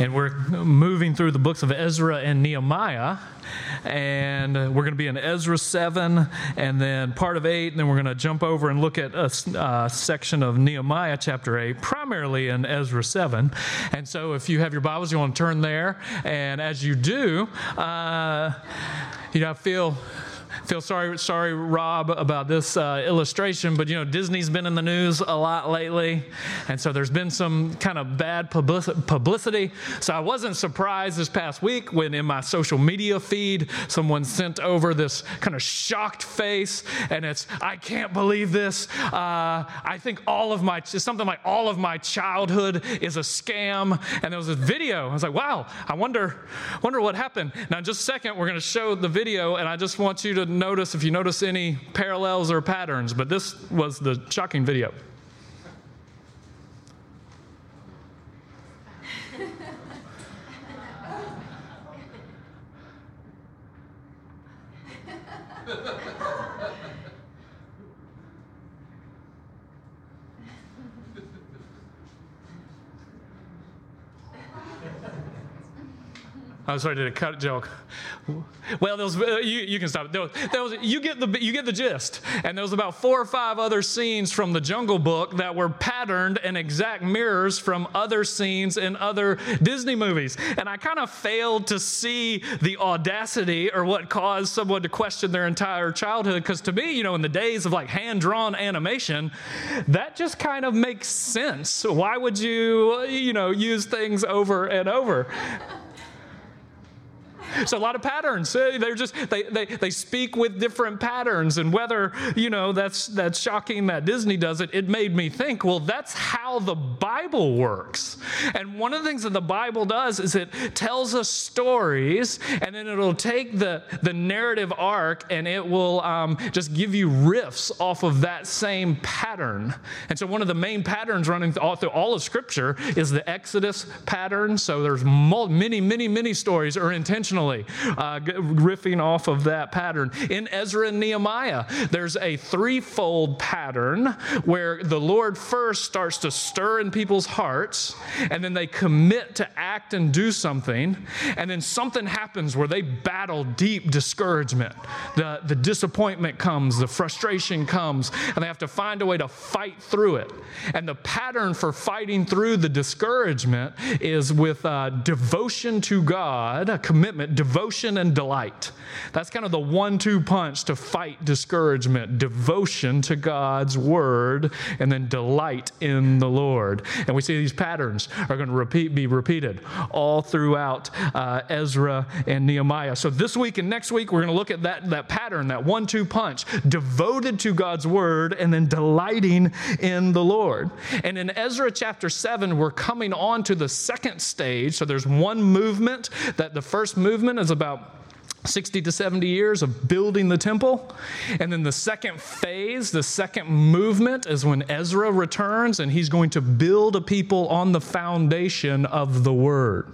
And we're moving through the books of Ezra and Nehemiah. And we're going to be in Ezra 7 and then part of 8. And then we're going to jump over and look at a uh, section of Nehemiah chapter 8, primarily in Ezra 7. And so if you have your Bibles, you want to turn there. And as you do, uh, you know, I feel feel sorry, sorry, Rob, about this uh, illustration, but you know, Disney's been in the news a lot lately, and so there's been some kind of bad publicity. So I wasn't surprised this past week when in my social media feed someone sent over this kind of shocked face, and it's, I can't believe this. Uh, I think all of my, something like all of my childhood is a scam. And there was a video. I was like, wow, I wonder, wonder what happened. Now, in just a second, we're going to show the video, and I just want you to notice if you notice any parallels or patterns, but this was the shocking video. I'm sorry, did a cut joke. Well, there was, uh, you, you can stop. There was, there was, you, get the, you get the gist. And there was about four or five other scenes from the Jungle Book that were patterned and exact mirrors from other scenes in other Disney movies. And I kind of failed to see the audacity or what caused someone to question their entire childhood. Because to me, you know, in the days of like hand drawn animation, that just kind of makes sense. Why would you, you know, use things over and over? So a lot of patterns. They're just they, they they speak with different patterns, and whether you know that's that's shocking that Disney does it. It made me think. Well, that's how the Bible works. And one of the things that the Bible does is it tells us stories, and then it'll take the the narrative arc and it will um, just give you riffs off of that same pattern. And so one of the main patterns running all through all of Scripture is the Exodus pattern. So there's many many many stories are intentional intentionally uh, riffing off of that pattern. In Ezra and Nehemiah, there's a threefold pattern where the Lord first starts to stir in people's hearts, and then they commit to act and do something, and then something happens where they battle deep discouragement. The, the disappointment comes, the frustration comes, and they have to find a way to fight through it. And the pattern for fighting through the discouragement is with uh, devotion to God, a commitment devotion and delight. That's kind of the one two punch to fight discouragement devotion to God's word, and then delight in the Lord. And we see these patterns are going to repeat, be repeated all throughout uh, Ezra and Nehemiah. So this week and next week, we're going to look at that, that pattern, that one two punch devoted to God's word, and then delighting in the Lord. And in Ezra chapter 7, we're coming on to the second stage. So there's one movement that the first movement movement is about 60 to 70 years of building the temple. And then the second phase, the second movement, is when Ezra returns and he's going to build a people on the foundation of the word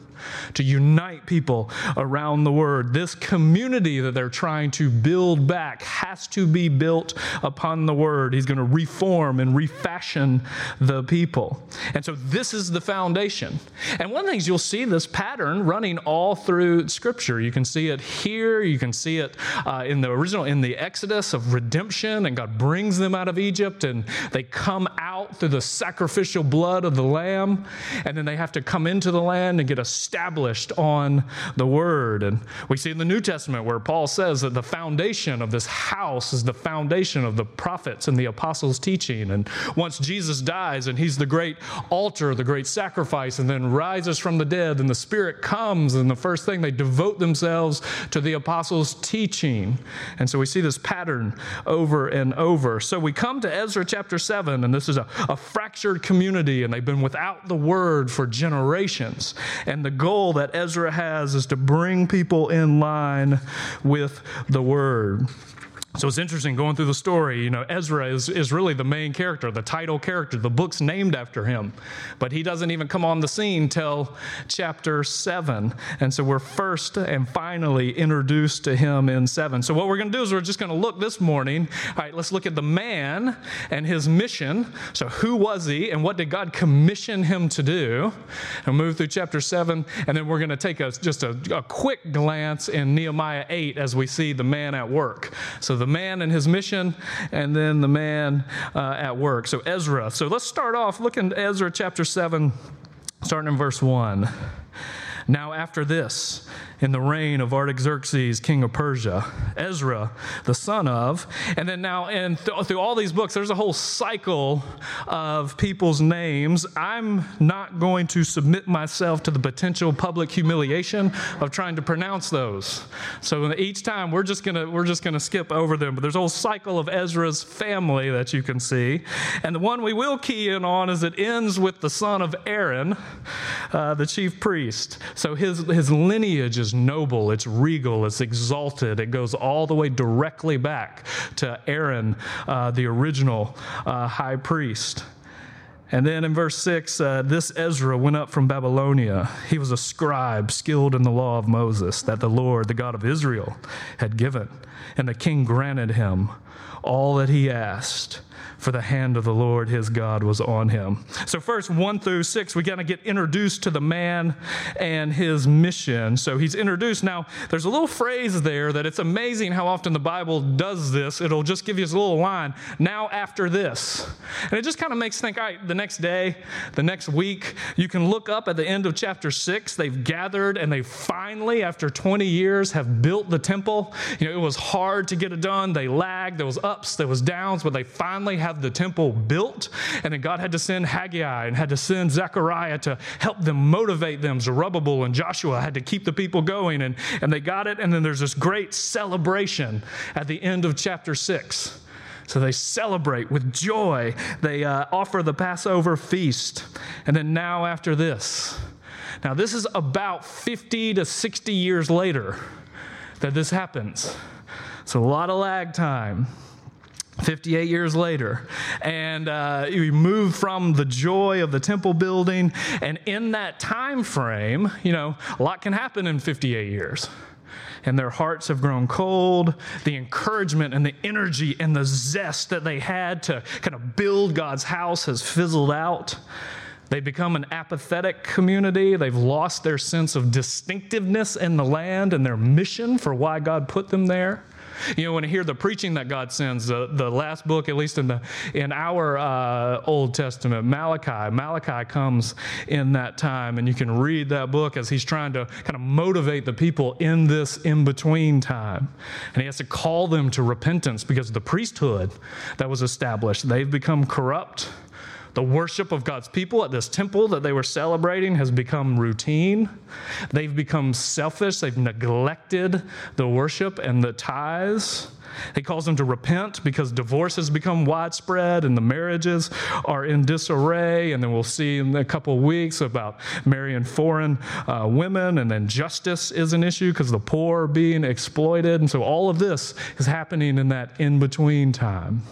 to unite people around the word. This community that they're trying to build back has to be built upon the word. He's going to reform and refashion the people. And so this is the foundation. And one of the things you'll see this pattern running all through scripture. You can see it here, you can see it uh, in the original, in the Exodus of redemption, and God brings them out of Egypt and they come out through the sacrificial blood of the Lamb, and then they have to come into the land and get a established on the word. And we see in the New Testament where Paul says that the foundation of this house is the foundation of the prophets and the apostles' teaching. And once Jesus dies and he's the great altar, the great sacrifice, and then rises from the dead, and the Spirit comes, and the first thing they devote themselves to the apostles' teaching. And so we see this pattern over and over. So we come to Ezra chapter 7, and this is a, a fractured community, and they've been without the word for generations. And the goal that Ezra has is to bring people in line with the word. So it's interesting going through the story. You know, Ezra is, is really the main character, the title character. The book's named after him, but he doesn't even come on the scene till chapter seven. And so we're first and finally introduced to him in seven. So what we're going to do is we're just going to look this morning. All right, let's look at the man and his mission. So who was he and what did God commission him to do? And move through chapter seven, and then we're going to take a, just a, a quick glance in Nehemiah eight as we see the man at work. So the the man and his mission, and then the man uh, at work. So, Ezra. So, let's start off looking at Ezra chapter 7, starting in verse 1. Now, after this, in the reign of Artaxerxes, king of Persia, Ezra, the son of, and then now and th- through all these books, there's a whole cycle of people's names. I'm not going to submit myself to the potential public humiliation of trying to pronounce those. So each time we're just gonna we're just gonna skip over them. But there's a whole cycle of Ezra's family that you can see, and the one we will key in on is it ends with the son of Aaron, uh, the chief priest. So his his lineage is noble, it's regal, it's exalted. It goes all the way directly back to Aaron, uh, the original uh, high priest. And then in verse 6, uh, this Ezra went up from Babylonia. He was a scribe skilled in the law of Moses that the Lord, the God of Israel, had given. And the king granted him all that he asked for the hand of the Lord his God was on him. So, first, one through six, we got to get introduced to the man and his mission. So, he's introduced. Now, there's a little phrase there that it's amazing how often the Bible does this. It'll just give you this little line, now after this. And it just kind of makes think, all right, the next day, the next week, you can look up at the end of chapter six. They've gathered and they finally, after 20 years, have built the temple. You know, it was hard to get it done. They lagged, there was ups, there was downs, but they finally have the temple built. And then God had to send Haggai and had to send Zechariah to help them motivate them. Zerubbabel and Joshua had to keep the people going, and, and they got it. And then there's this great celebration at the end of chapter 6. So they celebrate with joy. They uh, offer the Passover feast. And then now, after this, now this is about 50 to 60 years later that this happens. It's a lot of lag time. 58 years later and uh, we move from the joy of the temple building and in that time frame you know a lot can happen in 58 years and their hearts have grown cold. The encouragement and the energy and the zest that they had to kind of build God's house has fizzled out. They've become an apathetic community. They've lost their sense of distinctiveness in the land and their mission for why God put them there. You know, when I hear the preaching that God sends, the, the last book, at least in the in our uh, Old Testament, Malachi, Malachi comes in that time, and you can read that book as he's trying to kind of motivate the people in this in between time, and he has to call them to repentance because the priesthood that was established, they've become corrupt the worship of God's people at this temple that they were celebrating has become routine. They've become selfish. They've neglected the worship and the tithes. He calls them to repent because divorce has become widespread and the marriages are in disarray. And then we'll see in a couple weeks about marrying foreign uh, women. And then justice is an issue because the poor are being exploited. And so all of this is happening in that in between time.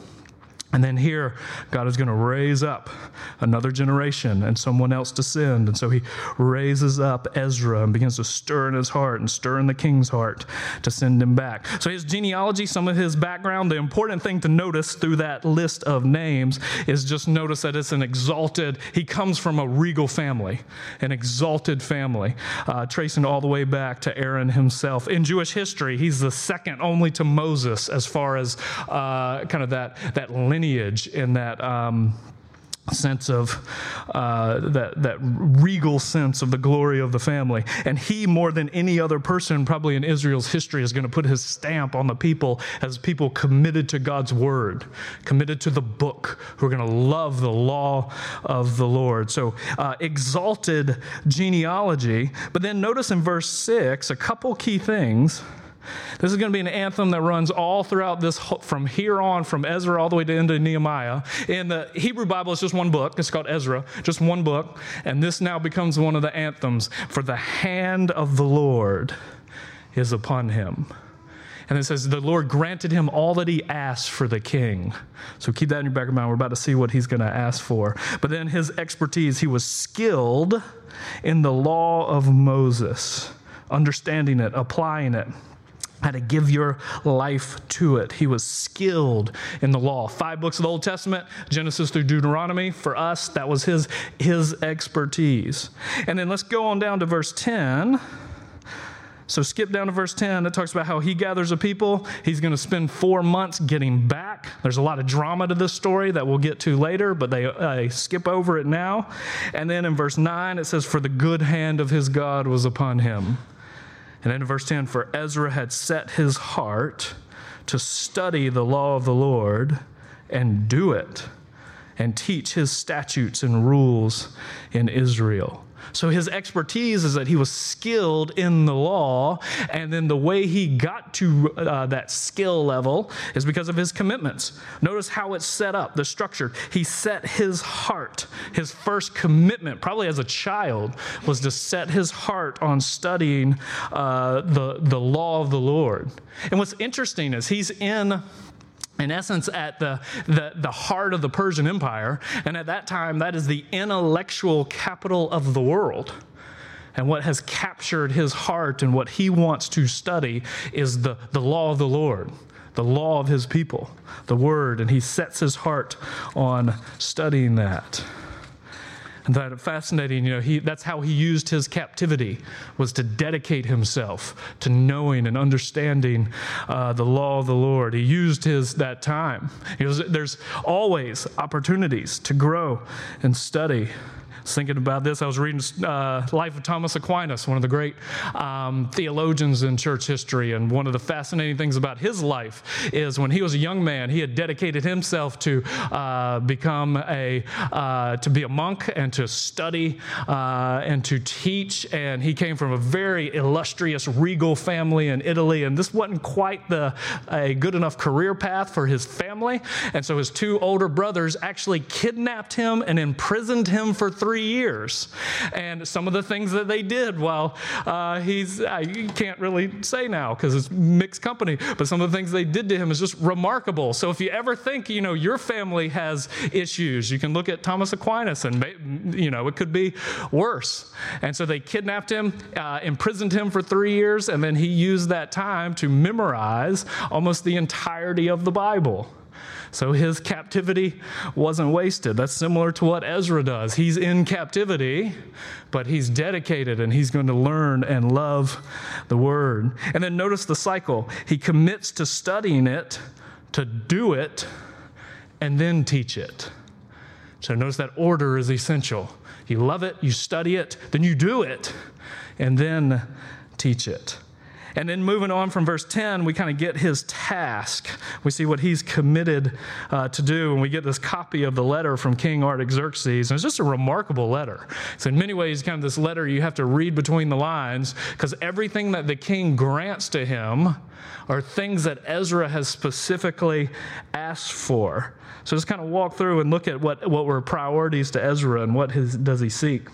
And then here, God is going to raise up another generation and someone else to send. And so he raises up Ezra and begins to stir in his heart and stir in the king's heart to send him back. So his genealogy, some of his background, the important thing to notice through that list of names is just notice that it's an exalted, he comes from a regal family, an exalted family, uh, tracing all the way back to Aaron himself. In Jewish history, he's the second only to Moses as far as uh, kind of that, that lineage lineage in that um, sense of uh, that that regal sense of the glory of the family. And he more than any other person probably in israel's history is going to put his stamp on the people as people committed to god's word committed to the book who are going to love the law of the lord. So uh, exalted genealogy but then notice in verse 6 a couple key things this is going to be an anthem that runs all throughout this, from here on, from Ezra all the way to into Nehemiah. In the Hebrew Bible, it's just one book. It's called Ezra, just one book. And this now becomes one of the anthems. For the hand of the Lord is upon him. And it says, the Lord granted him all that he asked for the king. So keep that in your back of mind. We're about to see what he's going to ask for. But then his expertise, he was skilled in the law of Moses, understanding it, applying it how to give your life to it. He was skilled in the law. Five books of the Old Testament, Genesis through Deuteronomy. For us, that was his, his expertise. And then let's go on down to verse 10. So skip down to verse 10. It talks about how he gathers a people. He's going to spend four months getting back. There's a lot of drama to this story that we'll get to later, but they uh, skip over it now. And then in verse 9, it says, For the good hand of his God was upon him. And in verse 10, For Ezra had set his heart to study the law of the Lord and do it and teach his statutes and rules in Israel. So his expertise is that he was skilled in the law, and then the way he got to uh, that skill level is because of his commitments. Notice how it's set up, the structure. He set his heart, his first commitment, probably as a child, was to set his heart on studying uh, the, the law of the Lord. And what's interesting is he's in in essence, at the, the, the heart of the Persian Empire. And at that time, that is the intellectual capital of the world. And what has captured his heart and what he wants to study is the, the law of the Lord, the law of his people, the word. And he sets his heart on studying that. That fascinating, you know, he, that's how he used his captivity, was to dedicate himself to knowing and understanding uh, the law of the Lord. He used his that time. Was, there's always opportunities to grow and study was thinking about this. I was reading uh, Life of Thomas Aquinas, one of the great um, theologians in church history. And one of the fascinating things about his life is when he was a young man, he had dedicated himself to uh, become a, uh, to be a monk and to study uh, and to teach. And he came from a very illustrious, regal family in Italy. And this wasn't quite the, a good enough career path for his family. And so his two older brothers actually kidnapped him and imprisoned him for three three years. And some of the things that they did while uh, he's, I can't really say now because it's mixed company, but some of the things they did to him is just remarkable. So if you ever think, you know, your family has issues, you can look at Thomas Aquinas and, you know, it could be worse. And so they kidnapped him, uh, imprisoned him for three years, and then he used that time to memorize almost the entirety of the Bible. So his captivity wasn't wasted. That's similar to what Ezra does. He's in captivity, but he's dedicated and he's going to learn and love the word. And then notice the cycle. He commits to studying it, to do it, and then teach it. So notice that order is essential. You love it, you study it, then you do it, and then teach it. And then moving on from verse 10, we kind of get his task. We see what he's committed uh, to do, and we get this copy of the letter from King Artaxerxes. And it's just a remarkable letter. So, in many ways, kind of this letter you have to read between the lines because everything that the king grants to him are things that Ezra has specifically asked for. So, just kind of walk through and look at what, what were priorities to Ezra and what his, does he seek.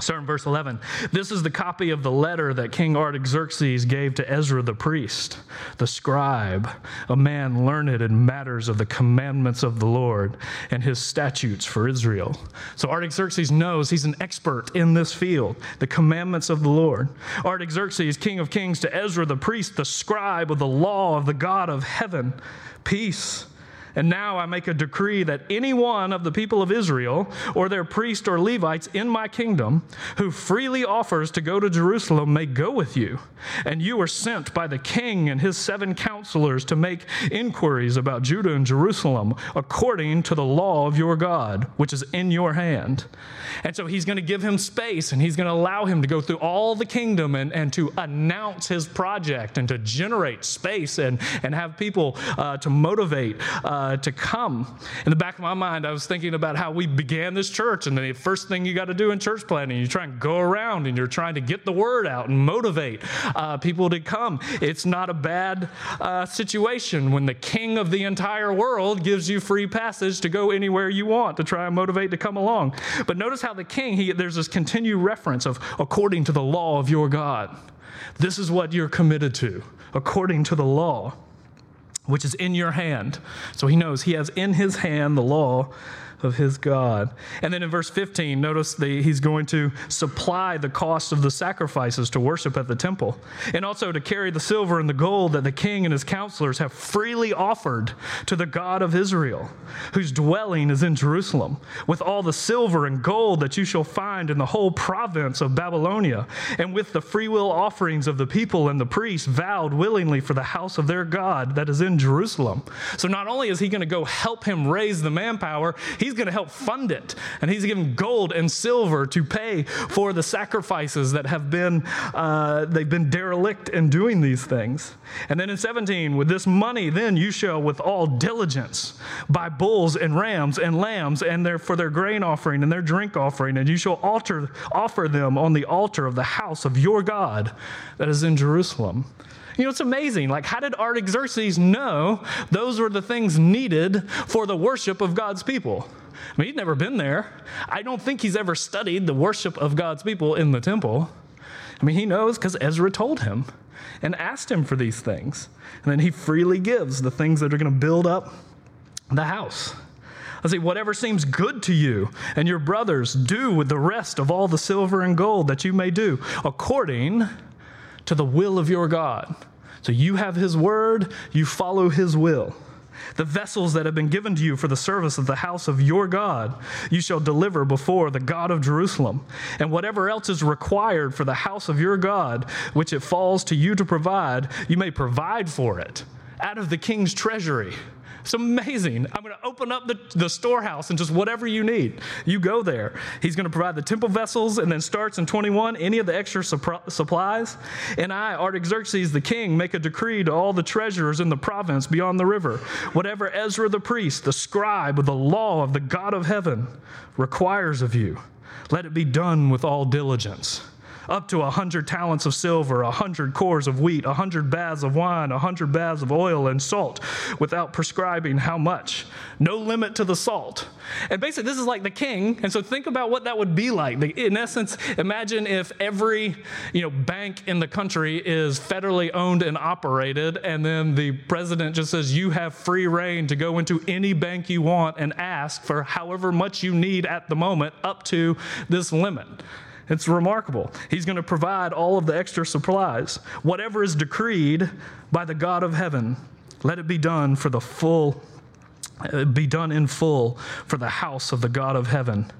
Start in verse 11. This is the copy of the letter that King Artaxerxes gave to Ezra the priest, the scribe, a man learned in matters of the commandments of the Lord and his statutes for Israel. So Artaxerxes knows he's an expert in this field, the commandments of the Lord. Artaxerxes, king of kings, to Ezra the priest, the scribe of the law of the God of heaven, peace and now I make a decree that any one of the people of Israel, or their priests or Levites in my kingdom, who freely offers to go to Jerusalem may go with you. And you are sent by the king and his seven counselors to make inquiries about Judah and Jerusalem according to the law of your God, which is in your hand. And so he's going to give him space and he's going to allow him to go through all the kingdom and, and to announce his project and to generate space and, and have people uh, to motivate. Uh, uh, to come. In the back of my mind, I was thinking about how we began this church, and the first thing you got to do in church planning, you try and go around and you're trying to get the word out and motivate uh, people to come. It's not a bad uh, situation when the king of the entire world gives you free passage to go anywhere you want to try and motivate to come along. But notice how the king, he, there's this continued reference of according to the law of your God. This is what you're committed to, according to the law, which is in your hand. So he knows he has in his hand the law of his God. And then in verse 15, notice the, he's going to supply the cost of the sacrifices to worship at the temple, and also to carry the silver and the gold that the king and his counselors have freely offered to the God of Israel, whose dwelling is in Jerusalem, with all the silver and gold that you shall find in the whole province of Babylonia, and with the freewill offerings of the people and the priests vowed willingly for the house of their God that is in Jerusalem. So not only is he going to go help him raise the manpower, he's he's going to help fund it. And he's given gold and silver to pay for the sacrifices that have been, uh, they've been derelict in doing these things. And then in 17, with this money, then you shall with all diligence buy bulls and rams and lambs and their, for their grain offering and their drink offering, and you shall alter, offer them on the altar of the house of your God that is in Jerusalem. You know, it's amazing. Like, how did Artaxerxes know those were the things needed for the worship of God's people? I mean, he'd never been there. I don't think he's ever studied the worship of God's people in the temple. I mean, he knows because Ezra told him and asked him for these things. And then he freely gives the things that are going to build up the house. I say, whatever seems good to you and your brothers, do with the rest of all the silver and gold that you may do, according to the will of your God. So you have his word, you follow his will. The vessels that have been given to you for the service of the house of your God, you shall deliver before the God of Jerusalem. And whatever else is required for the house of your God, which it falls to you to provide, you may provide for it out of the king's treasury. It's amazing. I'm going to open up the, the storehouse and just whatever you need, you go there. He's going to provide the temple vessels and then starts in 21 any of the extra supplies. And I, Artaxerxes the king, make a decree to all the treasurers in the province beyond the river. Whatever Ezra the priest, the scribe of the law of the God of heaven, requires of you, let it be done with all diligence up to a hundred talents of silver, a hundred cors of wheat, a hundred baths of wine, a hundred baths of oil and salt, without prescribing how much. No limit to the salt. And basically, this is like the king. And so think about what that would be like. In essence, imagine if every you know bank in the country is federally owned and operated, and then the president just says you have free reign to go into any bank you want and ask for however much you need at the moment up to this limit. It's remarkable. He's going to provide all of the extra supplies. Whatever is decreed by the God of heaven, let it be done for the full uh, be done in full for the house of the God of heaven,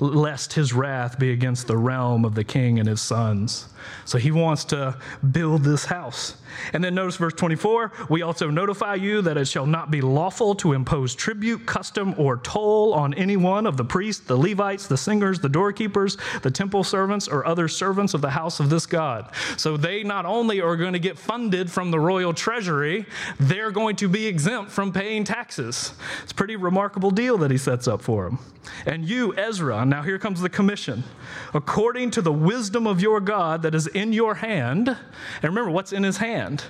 lest his wrath be against the realm of the king and his sons. So he wants to build this house. And then notice verse 24 we also notify you that it shall not be lawful to impose tribute, custom, or toll on any one of the priests, the Levites, the singers, the doorkeepers, the temple servants, or other servants of the house of this God. So they not only are going to get funded from the royal treasury, they're going to be exempt from paying taxes. It's a pretty remarkable deal that he sets up for them. And you, Ezra, now here comes the commission. According to the wisdom of your God that is in your hand, and remember what's in his hand?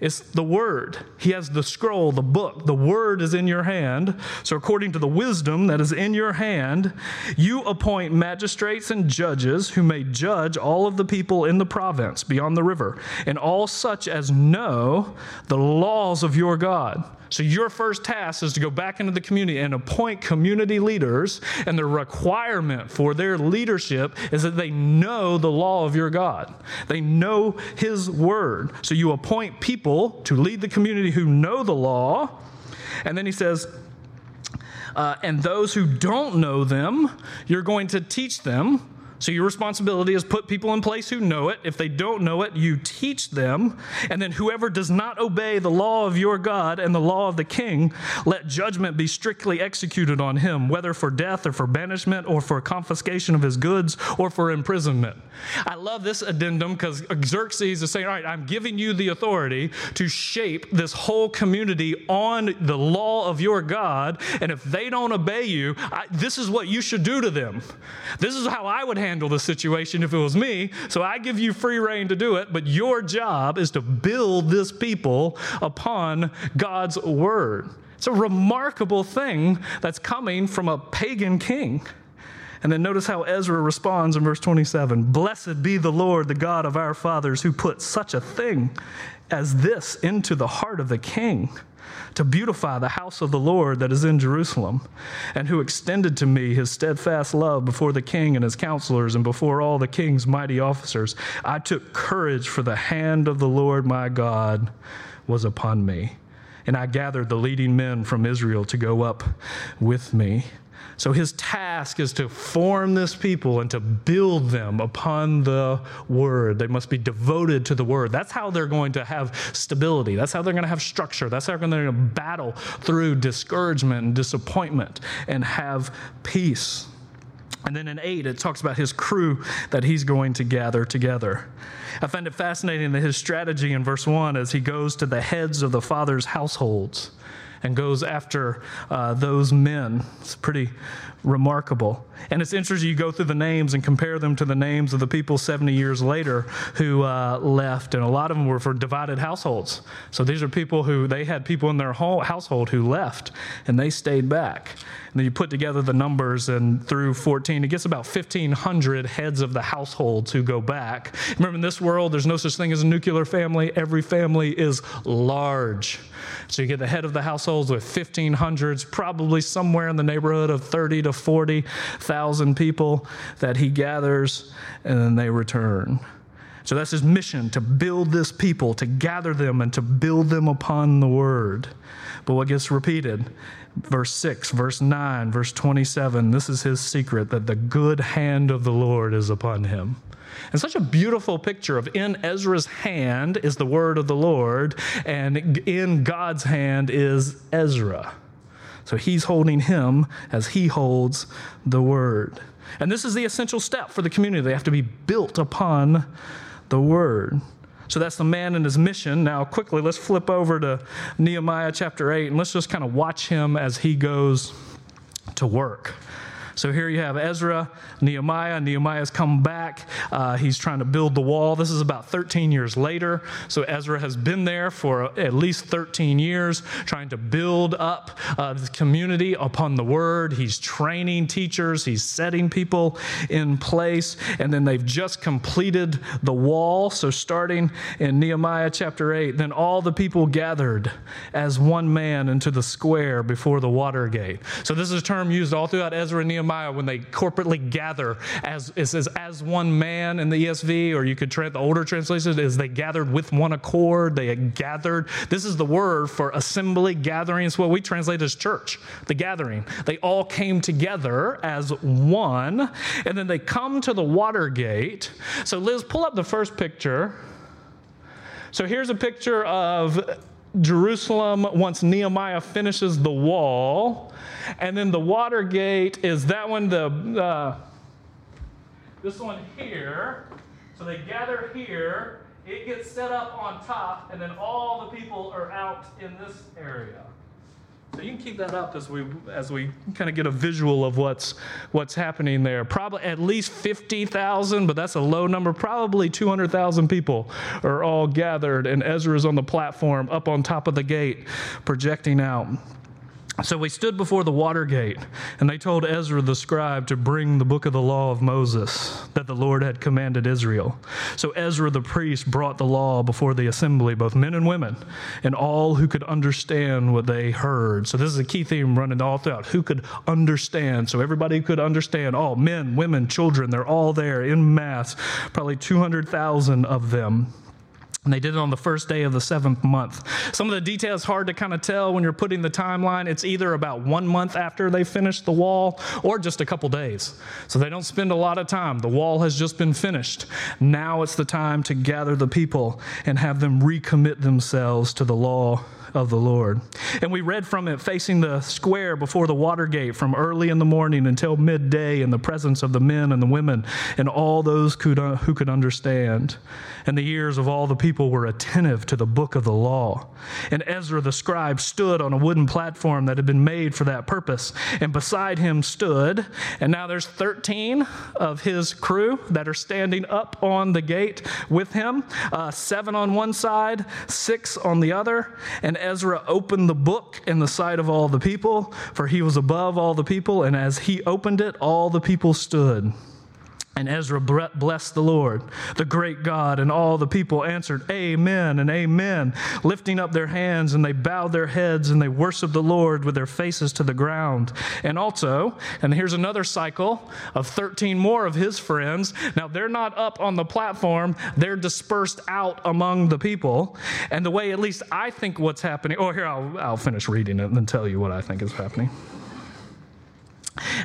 It's the word. He has the scroll, the book. The word is in your hand. So, according to the wisdom that is in your hand, you appoint magistrates and judges who may judge all of the people in the province beyond the river, and all such as know the laws of your God so, your first task is to go back into the community and appoint community leaders. And the requirement for their leadership is that they know the law of your God, they know His word. So, you appoint people to lead the community who know the law. And then he says, uh, and those who don't know them, you're going to teach them so your responsibility is put people in place who know it. If they don't know it, you teach them. And then whoever does not obey the law of your God and the law of the king, let judgment be strictly executed on him, whether for death or for banishment or for confiscation of his goods or for imprisonment. I love this addendum because Xerxes is saying, All right, I'm giving you the authority to shape this whole community on the law of your God. And if they don't obey you, I, this is what you should do to them. This is how I would handle the situation if it was me. So I give you free reign to do it, but your job is to build this people upon God's word. It's a remarkable thing that's coming from a pagan king. And then notice how Ezra responds in verse 27 Blessed be the Lord, the God of our fathers, who put such a thing as this into the heart of the king to beautify the house of the Lord that is in Jerusalem, and who extended to me his steadfast love before the king and his counselors and before all the king's mighty officers. I took courage, for the hand of the Lord my God was upon me. And I gathered the leading men from Israel to go up with me. So his task is to form this people and to build them upon the word. They must be devoted to the word. That's how they're going to have stability. That's how they're going to have structure. That's how they're going to battle through discouragement and disappointment and have peace. And then in 8, it talks about his crew that he's going to gather together. I find it fascinating that his strategy in verse 1 as he goes to the heads of the father's households and goes after uh, those men. It's pretty remarkable. And it's interesting, you go through the names and compare them to the names of the people 70 years later who uh, left, and a lot of them were for divided households. So these are people who, they had people in their whole household who left, and they stayed back. And then you put together the numbers, and through 14, it gets about 1,500 heads of the households who go back. Remember, in this world, there's no such thing as a nuclear family. Every family is large. So you get the head of the households with 1,500s, probably somewhere in the neighborhood of 30 to 40,000 people that he gathers, and then they return. So that's his mission to build this people, to gather them, and to build them upon the word. But what gets repeated? Verse 6, verse 9, verse 27 this is his secret that the good hand of the Lord is upon him. And such a beautiful picture of in Ezra's hand is the word of the Lord, and in God's hand is Ezra. So he's holding him as he holds the word. And this is the essential step for the community. They have to be built upon the word. So that's the man and his mission. Now, quickly, let's flip over to Nehemiah chapter 8 and let's just kind of watch him as he goes to work. So here you have Ezra, Nehemiah. Nehemiah's come back. Uh, he's trying to build the wall. This is about 13 years later. So Ezra has been there for at least 13 years, trying to build up uh, the community upon the word. He's training teachers, he's setting people in place. And then they've just completed the wall. So starting in Nehemiah chapter 8, then all the people gathered as one man into the square before the water gate. So this is a term used all throughout Ezra and Nehemiah When they corporately gather as it says as one man in the ESV, or you could try the older translations is they gathered with one accord. They gathered. This is the word for assembly, gathering. It's what we translate as church, the gathering. They all came together as one, and then they come to the water gate. So Liz, pull up the first picture. So here's a picture of Jerusalem once Nehemiah finishes the wall. And then the water gate is that one, the uh, this one here. So they gather here, it gets set up on top, and then all the people are out in this area. So you can keep that up as we as we kind of get a visual of what's what's happening there. Probably at least 50,000, but that's a low number. Probably 200,000 people are all gathered and Ezra is on the platform up on top of the gate projecting out. So we stood before the water gate, and they told Ezra the scribe to bring the book of the law of Moses that the Lord had commanded Israel. So Ezra the priest brought the law before the assembly, both men and women, and all who could understand what they heard. So this is a key theme running all throughout who could understand. So everybody could understand. All men, women, children, they're all there in mass, probably 200,000 of them. And they did it on the first day of the seventh month. Some of the details hard to kind of tell when you're putting the timeline. It's either about one month after they finished the wall or just a couple days. So they don't spend a lot of time. The wall has just been finished. Now it's the time to gather the people and have them recommit themselves to the law of the Lord. And we read from it facing the square before the water gate from early in the morning until midday in the presence of the men and the women and all those who could understand. And the ears of all the people were attentive to the book of the law. And Ezra the scribe stood on a wooden platform that had been made for that purpose. And beside him stood, and now there's 13 of his crew that are standing up on the gate with him, uh, seven on one side, six on the other. And Ezra opened the book in the sight of all the people, for he was above all the people. And as he opened it, all the people stood. And Ezra blessed the Lord, the great God, and all the people answered, Amen and Amen, lifting up their hands, and they bowed their heads and they worshiped the Lord with their faces to the ground. And also, and here's another cycle of 13 more of his friends. Now, they're not up on the platform, they're dispersed out among the people. And the way, at least, I think what's happening, oh, here, I'll, I'll finish reading it and then tell you what I think is happening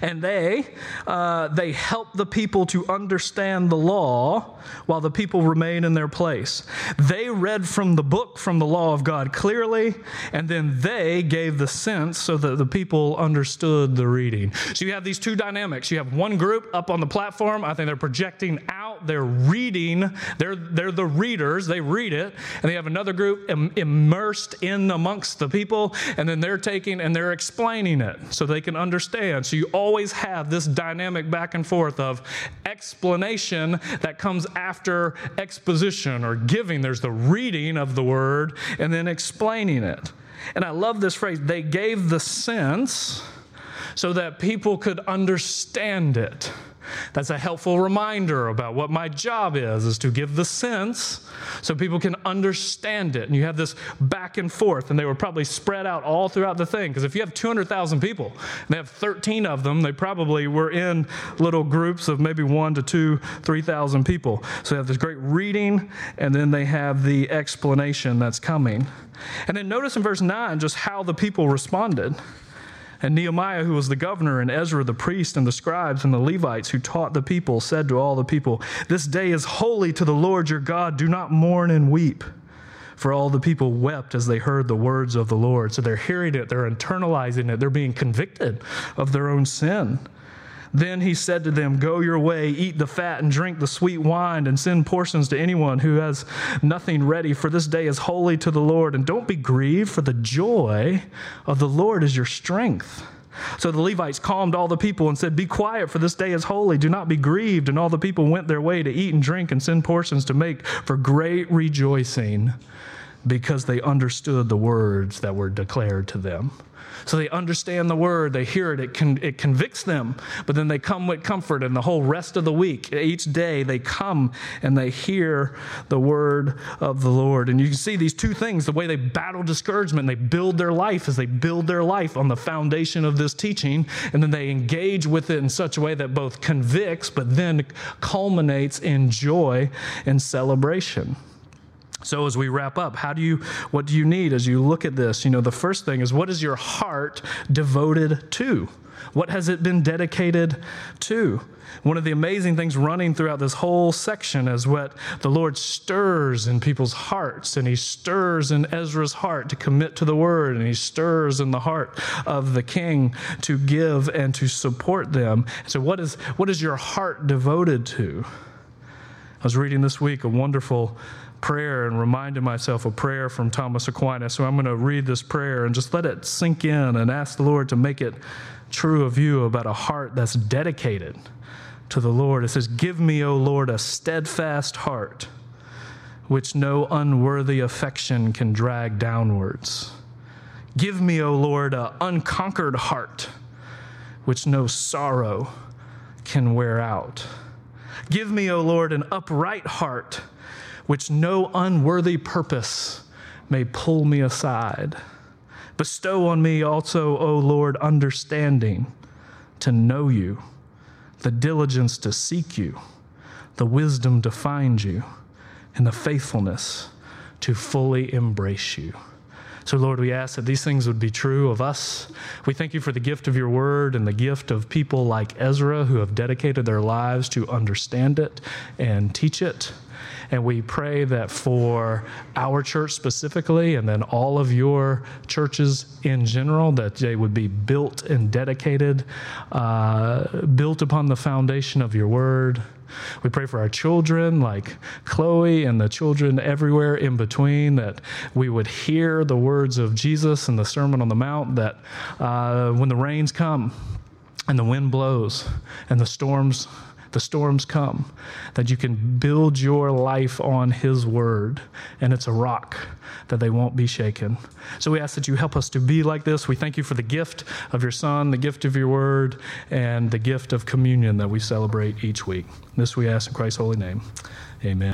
and they uh, they help the people to understand the law while the people remain in their place. They read from the book from the law of god clearly and then they gave the sense so that the people understood the reading. So you have these two dynamics. You have one group up on the platform. I think they're projecting out they're reading they're they're the readers they read it and they have another group Im- immersed in amongst the people and then they're taking and they're explaining it so they can understand so you always have this dynamic back and forth of explanation that comes after exposition or giving. There's the reading of the word and then explaining it. And I love this phrase they gave the sense so that people could understand it. That's a helpful reminder about what my job is, is to give the sense so people can understand it. And you have this back and forth, and they were probably spread out all throughout the thing. Because if you have 200,000 people, and they have 13 of them, they probably were in little groups of maybe one to two, 3,000 people. So they have this great reading, and then they have the explanation that's coming. And then notice in verse 9 just how the people responded. And Nehemiah, who was the governor, and Ezra, the priest, and the scribes, and the Levites, who taught the people, said to all the people, This day is holy to the Lord your God. Do not mourn and weep. For all the people wept as they heard the words of the Lord. So they're hearing it, they're internalizing it, they're being convicted of their own sin. Then he said to them, Go your way, eat the fat and drink the sweet wine, and send portions to anyone who has nothing ready, for this day is holy to the Lord. And don't be grieved, for the joy of the Lord is your strength. So the Levites calmed all the people and said, Be quiet, for this day is holy. Do not be grieved. And all the people went their way to eat and drink and send portions to make for great rejoicing because they understood the words that were declared to them. So they understand the word, they hear it, it, con- it convicts them, but then they come with comfort. And the whole rest of the week, each day, they come and they hear the word of the Lord. And you can see these two things the way they battle discouragement, they build their life as they build their life on the foundation of this teaching, and then they engage with it in such a way that both convicts, but then culminates in joy and celebration. So as we wrap up, how do you what do you need as you look at this? You know, the first thing is what is your heart devoted to? What has it been dedicated to? One of the amazing things running throughout this whole section is what the Lord stirs in people's hearts, and He stirs in Ezra's heart to commit to the word, and He stirs in the heart of the king to give and to support them. So, what is, what is your heart devoted to? I was reading this week a wonderful prayer and reminded myself a prayer from Thomas Aquinas. So I'm going to read this prayer and just let it sink in and ask the Lord to make it true of you about a heart that's dedicated to the Lord. It says, Give me, O Lord, a steadfast heart which no unworthy affection can drag downwards. Give me, O Lord, an unconquered heart which no sorrow can wear out. Give me, O Lord, an upright heart which no unworthy purpose may pull me aside. Bestow on me also, O Lord, understanding to know you, the diligence to seek you, the wisdom to find you, and the faithfulness to fully embrace you. So, Lord, we ask that these things would be true of us. We thank you for the gift of your word and the gift of people like Ezra who have dedicated their lives to understand it and teach it. And we pray that for our church specifically, and then all of your churches in general, that they would be built and dedicated, uh, built upon the foundation of your word. We pray for our children, like Chloe and the children everywhere in between, that we would hear the words of Jesus and the Sermon on the Mount, that uh, when the rains come and the wind blows and the storms the storms come, that you can build your life on His Word, and it's a rock that they won't be shaken. So we ask that you help us to be like this. We thank you for the gift of your Son, the gift of your Word, and the gift of communion that we celebrate each week. This we ask in Christ's holy name. Amen.